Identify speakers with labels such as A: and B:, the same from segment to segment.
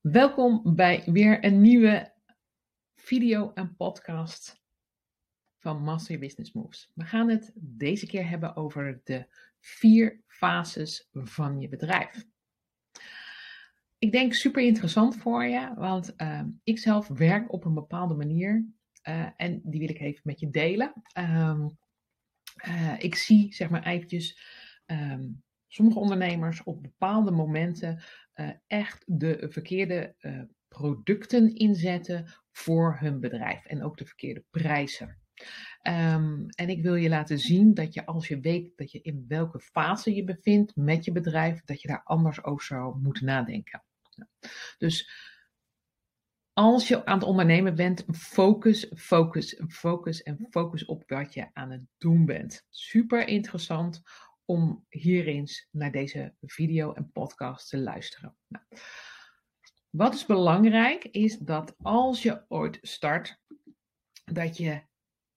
A: Welkom bij weer een nieuwe video en podcast van Master Business Moves. We gaan het deze keer hebben over de vier fases van je bedrijf. Ik denk super interessant voor je, want uh, ik zelf werk op een bepaalde manier uh, en die wil ik even met je delen. Uh, ik zie, zeg maar eventjes, ehm, sommige ondernemers op bepaalde momenten uh, echt de verkeerde uh, producten inzetten voor hun bedrijf en ook de verkeerde prijzen. Um, en ik wil je laten zien dat je als je weet dat je in welke fase je bevindt met je bedrijf, dat je daar anders over zou moeten nadenken. Dus als je aan het ondernemen bent, focus, focus, focus en focus op wat je aan het doen bent. Super interessant om hier eens naar deze video en podcast te luisteren. Nou, wat is belangrijk is dat als je ooit start, dat je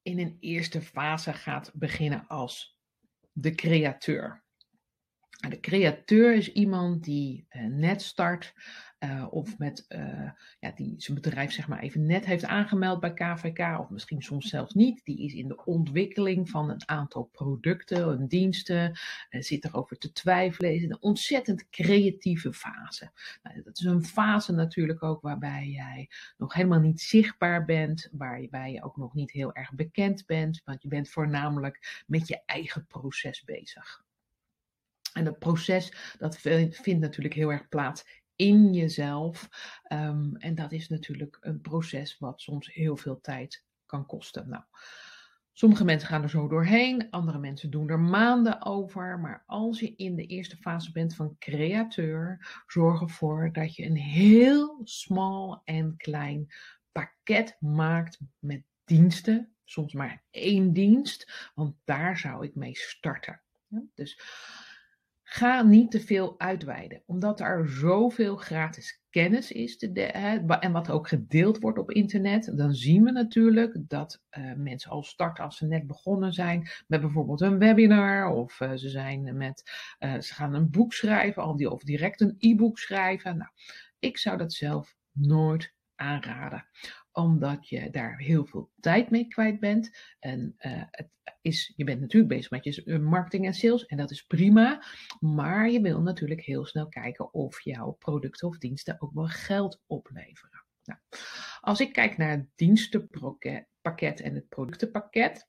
A: in een eerste fase gaat beginnen als de createur. De createur is iemand die uh, net start uh, of met, uh, ja, die zijn bedrijf zeg maar even net heeft aangemeld bij KVK, of misschien soms zelfs niet. Die is in de ontwikkeling van een aantal producten en diensten, zit erover te twijfelen, is in een ontzettend creatieve fase. Nou, dat is een fase natuurlijk ook waarbij jij nog helemaal niet zichtbaar bent, waarbij je ook nog niet heel erg bekend bent, want je bent voornamelijk met je eigen proces bezig. En dat proces, dat vindt natuurlijk heel erg plaats in jezelf. Um, en dat is natuurlijk een proces wat soms heel veel tijd kan kosten. Nou, sommige mensen gaan er zo doorheen, andere mensen doen er maanden over. Maar als je in de eerste fase bent van createur, zorg ervoor dat je een heel smal en klein pakket maakt met diensten. Soms maar één dienst, want daar zou ik mee starten. Ja, dus Ga niet te veel uitweiden, omdat er zoveel gratis kennis is hè, en wat ook gedeeld wordt op internet. Dan zien we natuurlijk dat uh, mensen al starten als ze net begonnen zijn met bijvoorbeeld een webinar of uh, ze zijn met, uh, ze gaan een boek schrijven of, die, of direct een e-book schrijven. Nou, ik zou dat zelf nooit aanraden omdat je daar heel veel tijd mee kwijt bent. En uh, het is, je bent natuurlijk bezig met je marketing en sales en dat is prima. Maar je wil natuurlijk heel snel kijken of jouw producten of diensten ook wel geld opleveren. Nou, als ik kijk naar het dienstenpakket en het productenpakket,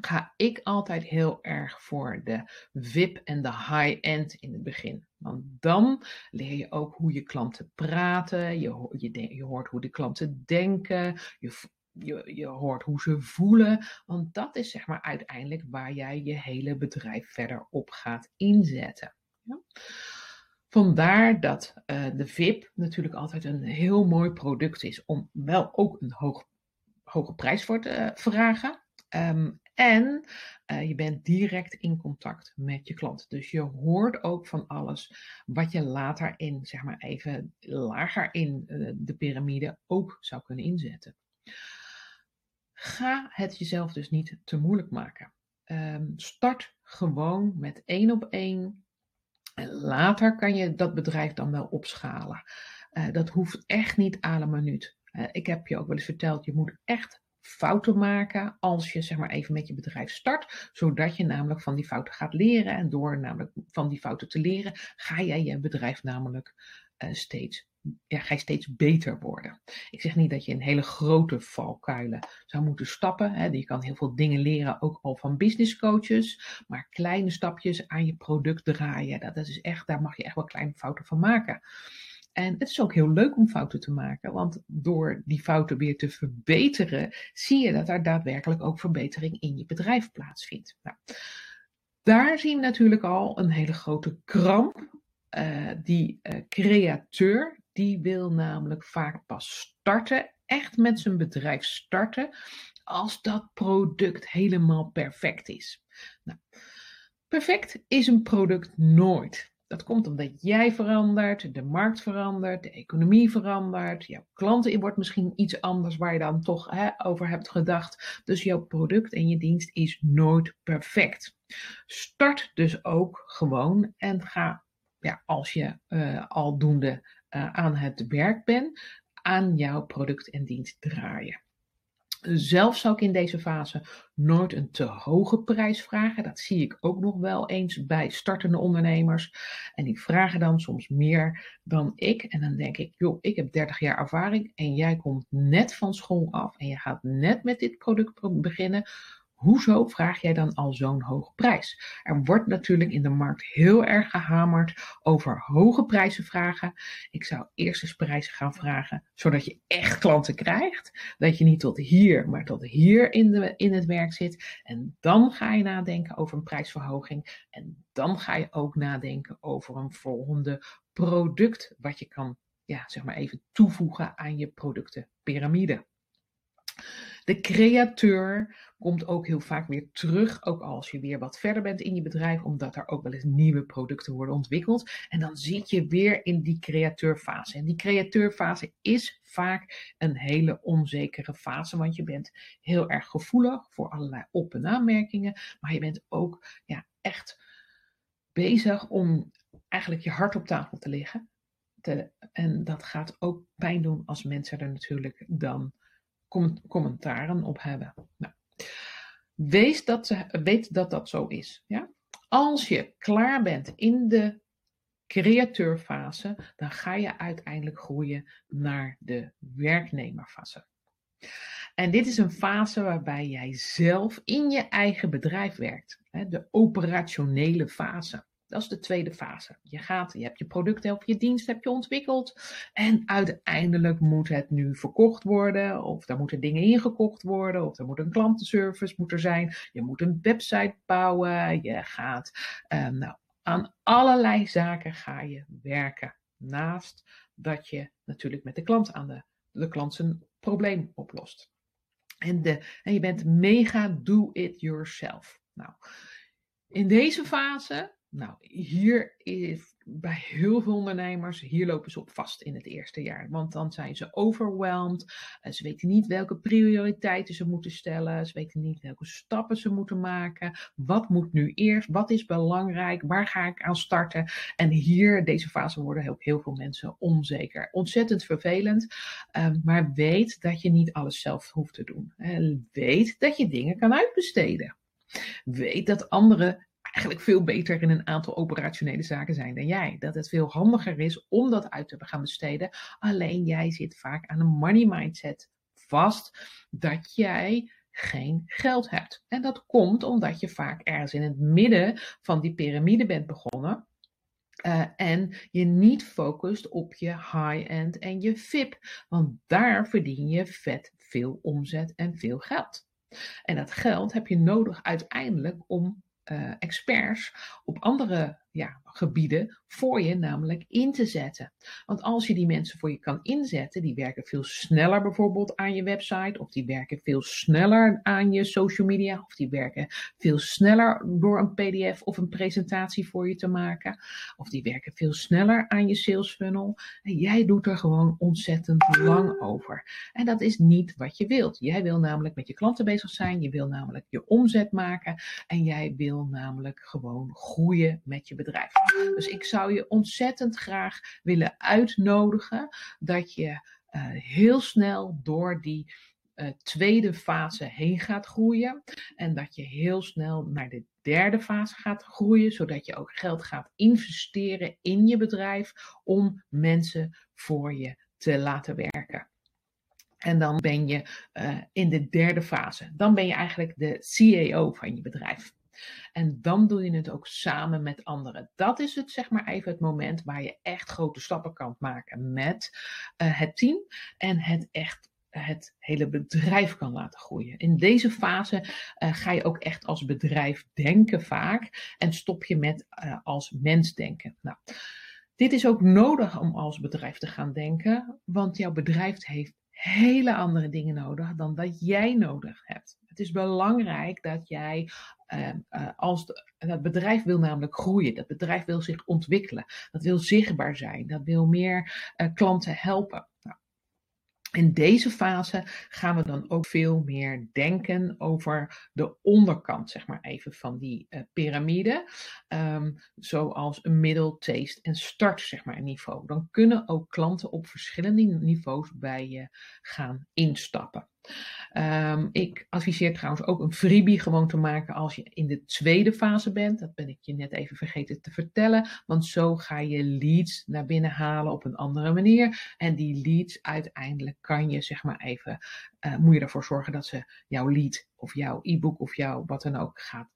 A: ga ik altijd heel erg voor de VIP en de high-end in het begin. Want dan leer je ook hoe je klanten praten, je, je, je hoort hoe de klanten denken, je, je, je hoort hoe ze voelen. Want dat is zeg maar uiteindelijk waar jij je hele bedrijf verder op gaat inzetten. Ja? Vandaar dat uh, de VIP natuurlijk altijd een heel mooi product is om wel ook een hoge prijs voor te vragen. Um, en uh, je bent direct in contact met je klant. Dus je hoort ook van alles wat je later in, zeg maar even lager in uh, de piramide ook zou kunnen inzetten. Ga het jezelf dus niet te moeilijk maken. Um, start gewoon met één op één. Later kan je dat bedrijf dan wel opschalen. Uh, dat hoeft echt niet aan een minuut. ik heb je ook wel eens verteld, je moet echt fouten maken als je zeg maar even met je bedrijf start, zodat je namelijk van die fouten gaat leren en door namelijk van die fouten te leren ga jij je bedrijf namelijk uh, steeds ja, ga je steeds beter worden. Ik zeg niet dat je in hele grote valkuilen zou moeten stappen. Hè. Je kan heel veel dingen leren, ook al van business coaches. Maar kleine stapjes aan je product draaien, dat is echt, daar mag je echt wel kleine fouten van maken. En het is ook heel leuk om fouten te maken, want door die fouten weer te verbeteren, zie je dat er daadwerkelijk ook verbetering in je bedrijf plaatsvindt. Nou, daar zien we natuurlijk al een hele grote kramp. Uh, die uh, createur, die wil namelijk vaak pas starten, echt met zijn bedrijf starten, als dat product helemaal perfect is. Nou, perfect is een product nooit. Dat komt omdat jij verandert, de markt verandert, de economie verandert, jouw klanten wordt misschien iets anders waar je dan toch hè, over hebt gedacht. Dus jouw product en je dienst is nooit perfect. Start dus ook gewoon en ga, ja, als je uh, aldoende uh, aan het werk ben, aan jouw product en dienst draaien. Zelf zou ik in deze fase nooit een te hoge prijs vragen. Dat zie ik ook nog wel eens bij startende ondernemers. En die vragen dan soms meer dan ik. En dan denk ik, joh, ik heb 30 jaar ervaring en jij komt net van school af en je gaat net met dit product beginnen. Hoezo vraag jij dan al zo'n hoge prijs? Er wordt natuurlijk in de markt heel erg gehamerd over hoge prijzen vragen. Ik zou eerst eens prijzen gaan vragen, zodat je echt klanten krijgt. Dat je niet tot hier, maar tot hier in, de, in het werk zit. En dan ga je nadenken over een prijsverhoging. En dan ga je ook nadenken over een volgende product, wat je kan, ja, zeg maar even toevoegen aan je productenpyramide. De createur komt ook heel vaak weer terug, ook als je weer wat verder bent in je bedrijf, omdat er ook wel eens nieuwe producten worden ontwikkeld. En dan zit je weer in die createurfase. En die createurfase is vaak een hele onzekere fase, want je bent heel erg gevoelig voor allerlei op- en aanmerkingen, maar je bent ook ja, echt bezig om eigenlijk je hart op tafel te leggen. En dat gaat ook pijn doen als mensen er natuurlijk dan commentaren op hebben. Nou, wees dat ze, weet dat dat zo is. Ja? Als je klaar bent in de createurfase, dan ga je uiteindelijk groeien naar de werknemerfase. En dit is een fase waarbij jij zelf in je eigen bedrijf werkt, de operationele fase. Dat is de tweede fase. Je gaat, je hebt je product of je dienst heb je ontwikkeld. En uiteindelijk moet het nu verkocht worden. Of daar moeten dingen ingekocht worden. Of er moet een klantenservice moet er zijn. Je moet een website bouwen. Je gaat um, nou, aan allerlei zaken ga je werken. Naast dat je natuurlijk met de klant aan de, de klant zijn probleem oplost. En, de, en je bent mega do it yourself. Nou, in deze fase nou, hier is bij heel veel ondernemers, hier lopen ze op vast in het eerste jaar. Want dan zijn ze overwhelmed. Ze weten niet welke prioriteiten ze moeten stellen. Ze weten niet welke stappen ze moeten maken. Wat moet nu eerst? Wat is belangrijk? Waar ga ik aan starten? En hier, deze fase, worden ook heel veel mensen onzeker. Ontzettend vervelend. Ehm, maar weet dat je niet alles zelf hoeft te doen. Weet dat je dingen kan uitbesteden. Weet dat anderen eigenlijk veel beter in een aantal operationele zaken zijn dan jij. Dat het veel handiger is om dat uit te gaan besteden. Alleen jij zit vaak aan een money mindset vast dat jij geen geld hebt. En dat komt omdat je vaak ergens in het midden van die piramide bent begonnen. Uh, en je niet focust op je high-end en je VIP. Want daar verdien je vet veel omzet en veel geld. En dat geld heb je nodig uiteindelijk om experts op andere ja, gebieden voor je namelijk in te zetten. Want als je die mensen voor je kan inzetten, die werken veel sneller bijvoorbeeld aan je website, of die werken veel sneller aan je social media, of die werken veel sneller door een PDF of een presentatie voor je te maken, of die werken veel sneller aan je sales funnel. En jij doet er gewoon ontzettend lang over. En dat is niet wat je wilt. Jij wil namelijk met je klanten bezig zijn, je wil namelijk je omzet maken en jij wil namelijk gewoon groeien met je bedrijf bedrijf. Dus ik zou je ontzettend graag willen uitnodigen dat je uh, heel snel door die uh, tweede fase heen gaat groeien. En dat je heel snel naar de derde fase gaat groeien, zodat je ook geld gaat investeren in je bedrijf om mensen voor je te laten werken. En dan ben je uh, in de derde fase. Dan ben je eigenlijk de CEO van je bedrijf. En dan doe je het ook samen met anderen. Dat is het, zeg maar even het moment waar je echt grote stappen kan maken met uh, het team en het echt het hele bedrijf kan laten groeien. In deze fase uh, ga je ook echt als bedrijf denken vaak en stop je met uh, als mens denken. Nou, dit is ook nodig om als bedrijf te gaan denken, want jouw bedrijf heeft hele andere dingen nodig dan dat jij nodig hebt. Het is belangrijk dat jij uh, uh, als dat bedrijf wil namelijk groeien, dat bedrijf wil zich ontwikkelen, dat wil zichtbaar zijn, dat wil meer uh, klanten helpen. In deze fase gaan we dan ook veel meer denken over de onderkant, zeg maar even, van die uh, piramide. Um, zoals een middel, taste en start, zeg maar, niveau. Dan kunnen ook klanten op verschillende niveaus bij je gaan instappen. Um, ik adviseer trouwens ook een freebie gewoon te maken als je in de tweede fase bent. Dat ben ik je net even vergeten te vertellen. Want zo ga je leads naar binnen halen op een andere manier. En die leads uiteindelijk kan je zeg maar even, uh, moet je ervoor zorgen dat ze jouw lead of jouw e-book of jouw wat dan ook gaat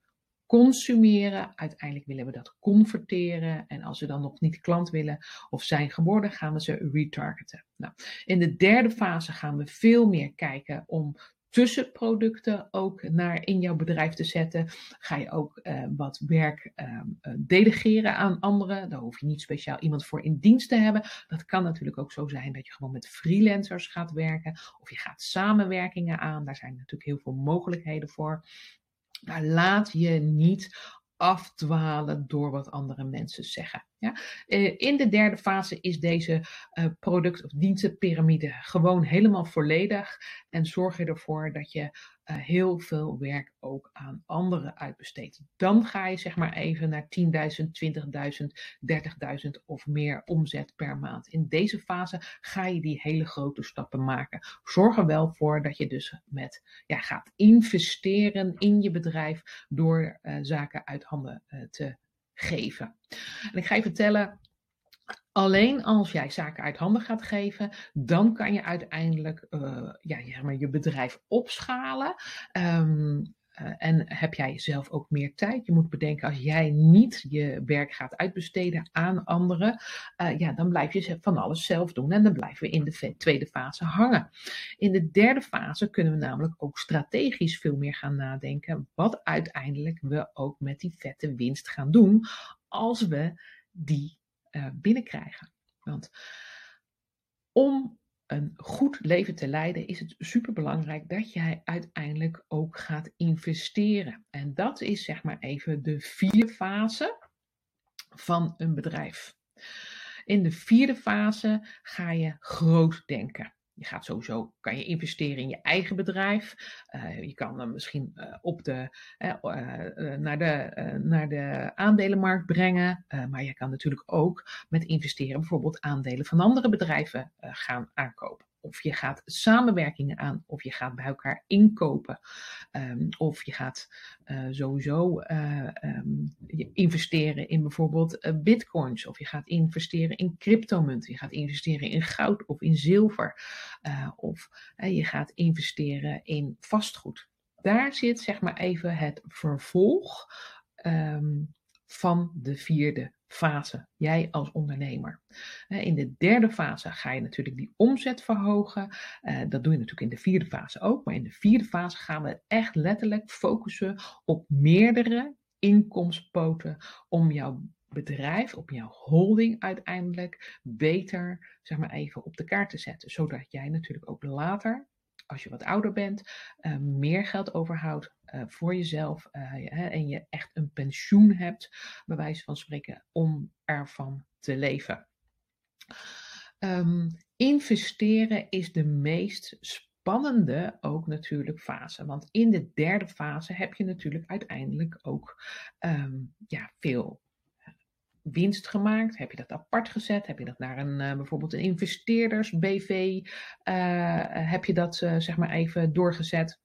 A: consumeren. Uiteindelijk willen we dat converteren. En als ze dan nog niet klant willen of zijn geworden, gaan we ze retargeten. Nou, in de derde fase gaan we veel meer kijken om tussenproducten ook naar in jouw bedrijf te zetten. Ga je ook uh, wat werk uh, delegeren aan anderen. Daar hoef je niet speciaal iemand voor in dienst te hebben. Dat kan natuurlijk ook zo zijn dat je gewoon met freelancers gaat werken. Of je gaat samenwerkingen aan. Daar zijn natuurlijk heel veel mogelijkheden voor. Laat je niet afdwalen door wat andere mensen zeggen. Ja? Eh, in de derde fase is deze uh, product- of dienstenpyramide gewoon helemaal volledig en zorg je ervoor dat je uh, heel veel werk ook aan anderen uitbesteedt. Dan ga je zeg maar even naar 10.000, 20.000, 30.000 of meer omzet per maand. In deze fase ga je die hele grote stappen maken. Zorg er wel voor dat je dus met, ja, gaat investeren in je bedrijf door zaken uit handen te geven. En ik ga je vertellen, alleen als jij zaken uit handen gaat geven, dan kan je uiteindelijk uh, ja, maar, je bedrijf opschalen. Um, uh, en heb jij zelf ook meer tijd? Je moet bedenken, als jij niet je werk gaat uitbesteden aan anderen, uh, ja, dan blijf je van alles zelf doen en dan blijven we in de tweede fase hangen. In de derde fase kunnen we namelijk ook strategisch veel meer gaan nadenken, wat uiteindelijk we ook met die vette winst gaan doen als we die uh, binnenkrijgen. Want om een goed leven te leiden, is het superbelangrijk dat jij uiteindelijk ook gaat investeren. En dat is zeg maar even de vierde fase van een bedrijf. In de vierde fase ga je groot denken. Je gaat sowieso, kan je investeren in je eigen bedrijf. Uh, je kan dan misschien uh, op de, uh, naar, de, naar de aandelenmarkt brengen. maar je kan natuurlijk ook met investeren bijvoorbeeld aandelen van andere bedrijven gaan aankopen. Of je gaat samenwerkingen aan, of je gaat bij elkaar inkopen. Um, of je gaat uh, sowieso uh, um, investeren in bijvoorbeeld uh, bitcoins. Of je gaat investeren in cryptomunten. Je gaat investeren in goud of in zilver. of je gaat investeren in vastgoed. Daar zit zeg maar even het vervolg um, van de vierde fase, jij als ondernemer. In de derde fase ga je natuurlijk die omzet verhogen. Eh, dat doe je natuurlijk in de vierde fase ook. Maar in de vierde fase gaan we echt letterlijk focussen op meerdere inkomstpoten om jouw bedrijf, op jouw holding uiteindelijk beter, zeg maar even, op de kaart te zetten. Zodat jij natuurlijk ook later als je wat ouder bent, uh, meer geld overhoudt uh, voor jezelf uh, en je echt een pensioen hebt, bij wijze van spreken, om ervan te leven. Um, investeren is de meest spannende ook natuurlijk fase. Want in de derde fase heb je natuurlijk uiteindelijk ook um, ja, veel winst gemaakt? Heb je dat apart gezet? Heb je dat naar een bijvoorbeeld een investeerders BV? Heb je dat zeg maar even doorgezet?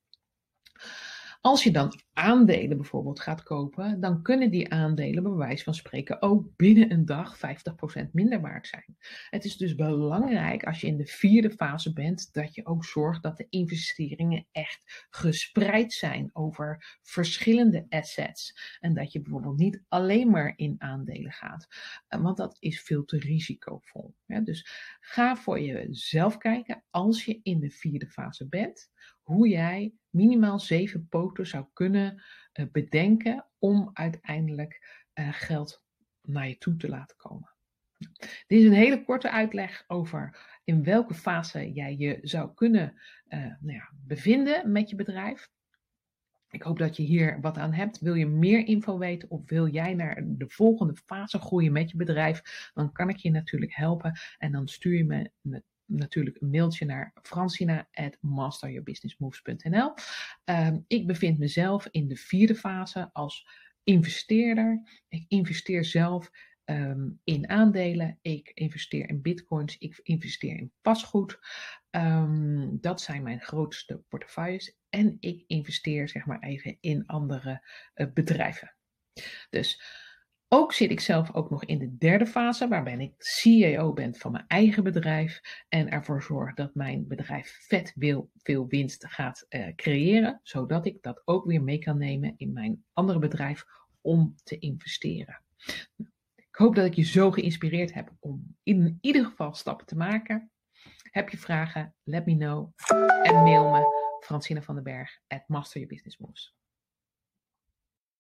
A: Als je dan aandelen bijvoorbeeld gaat kopen, dan kunnen die aandelen bij wijze van spreken ook binnen een dag 50% minder waard zijn. Het is dus belangrijk als je in de vierde fase bent, dat je ook zorgt dat de investeringen echt gespreid zijn over verschillende assets. En dat je bijvoorbeeld niet alleen maar in aandelen gaat, eh, want dat is veel te risicovol. Dus ga voor jezelf kijken als je in de vierde fase bent hoe jij minimaal zeven poten zou kunnen uh, bedenken om uiteindelijk uh, geld naar je toe te laten komen. Dit is een hele korte uitleg over in welke fase jij je zou kunnen uh, nou ja, bevinden met je bedrijf. Ik hoop dat je hier wat aan hebt. Wil je meer info weten of wil jij naar de volgende fase groeien met je bedrijf? Dan kan ik je natuurlijk helpen en dan stuur je me natuurlijk een mailtje naar francina.masteryourbusinessmoves.nl. Um, ik bevind mezelf in de vierde fase als investeerder. Ik investeer zelf um, in aandelen, ik investeer in bitcoins, ik investeer in pasgoed. Um, dat zijn mijn grootste portefeuilles. En ik investeer zeg maar even in andere uh, bedrijven. Dus ook zit ik zelf ook nog in de derde fase, waarbij ik CEO ben van mijn eigen bedrijf en ervoor zorg dat mijn bedrijf vet veel, veel winst gaat uh, creëren, zodat ik dat ook weer mee kan nemen in mijn andere bedrijf om te investeren. Ik hoop dat ik je zo geïnspireerd heb om in ieder geval stappen te maken. Heb je vragen? Let me know en mail me Francine van den Berg at Master Your Business Moves.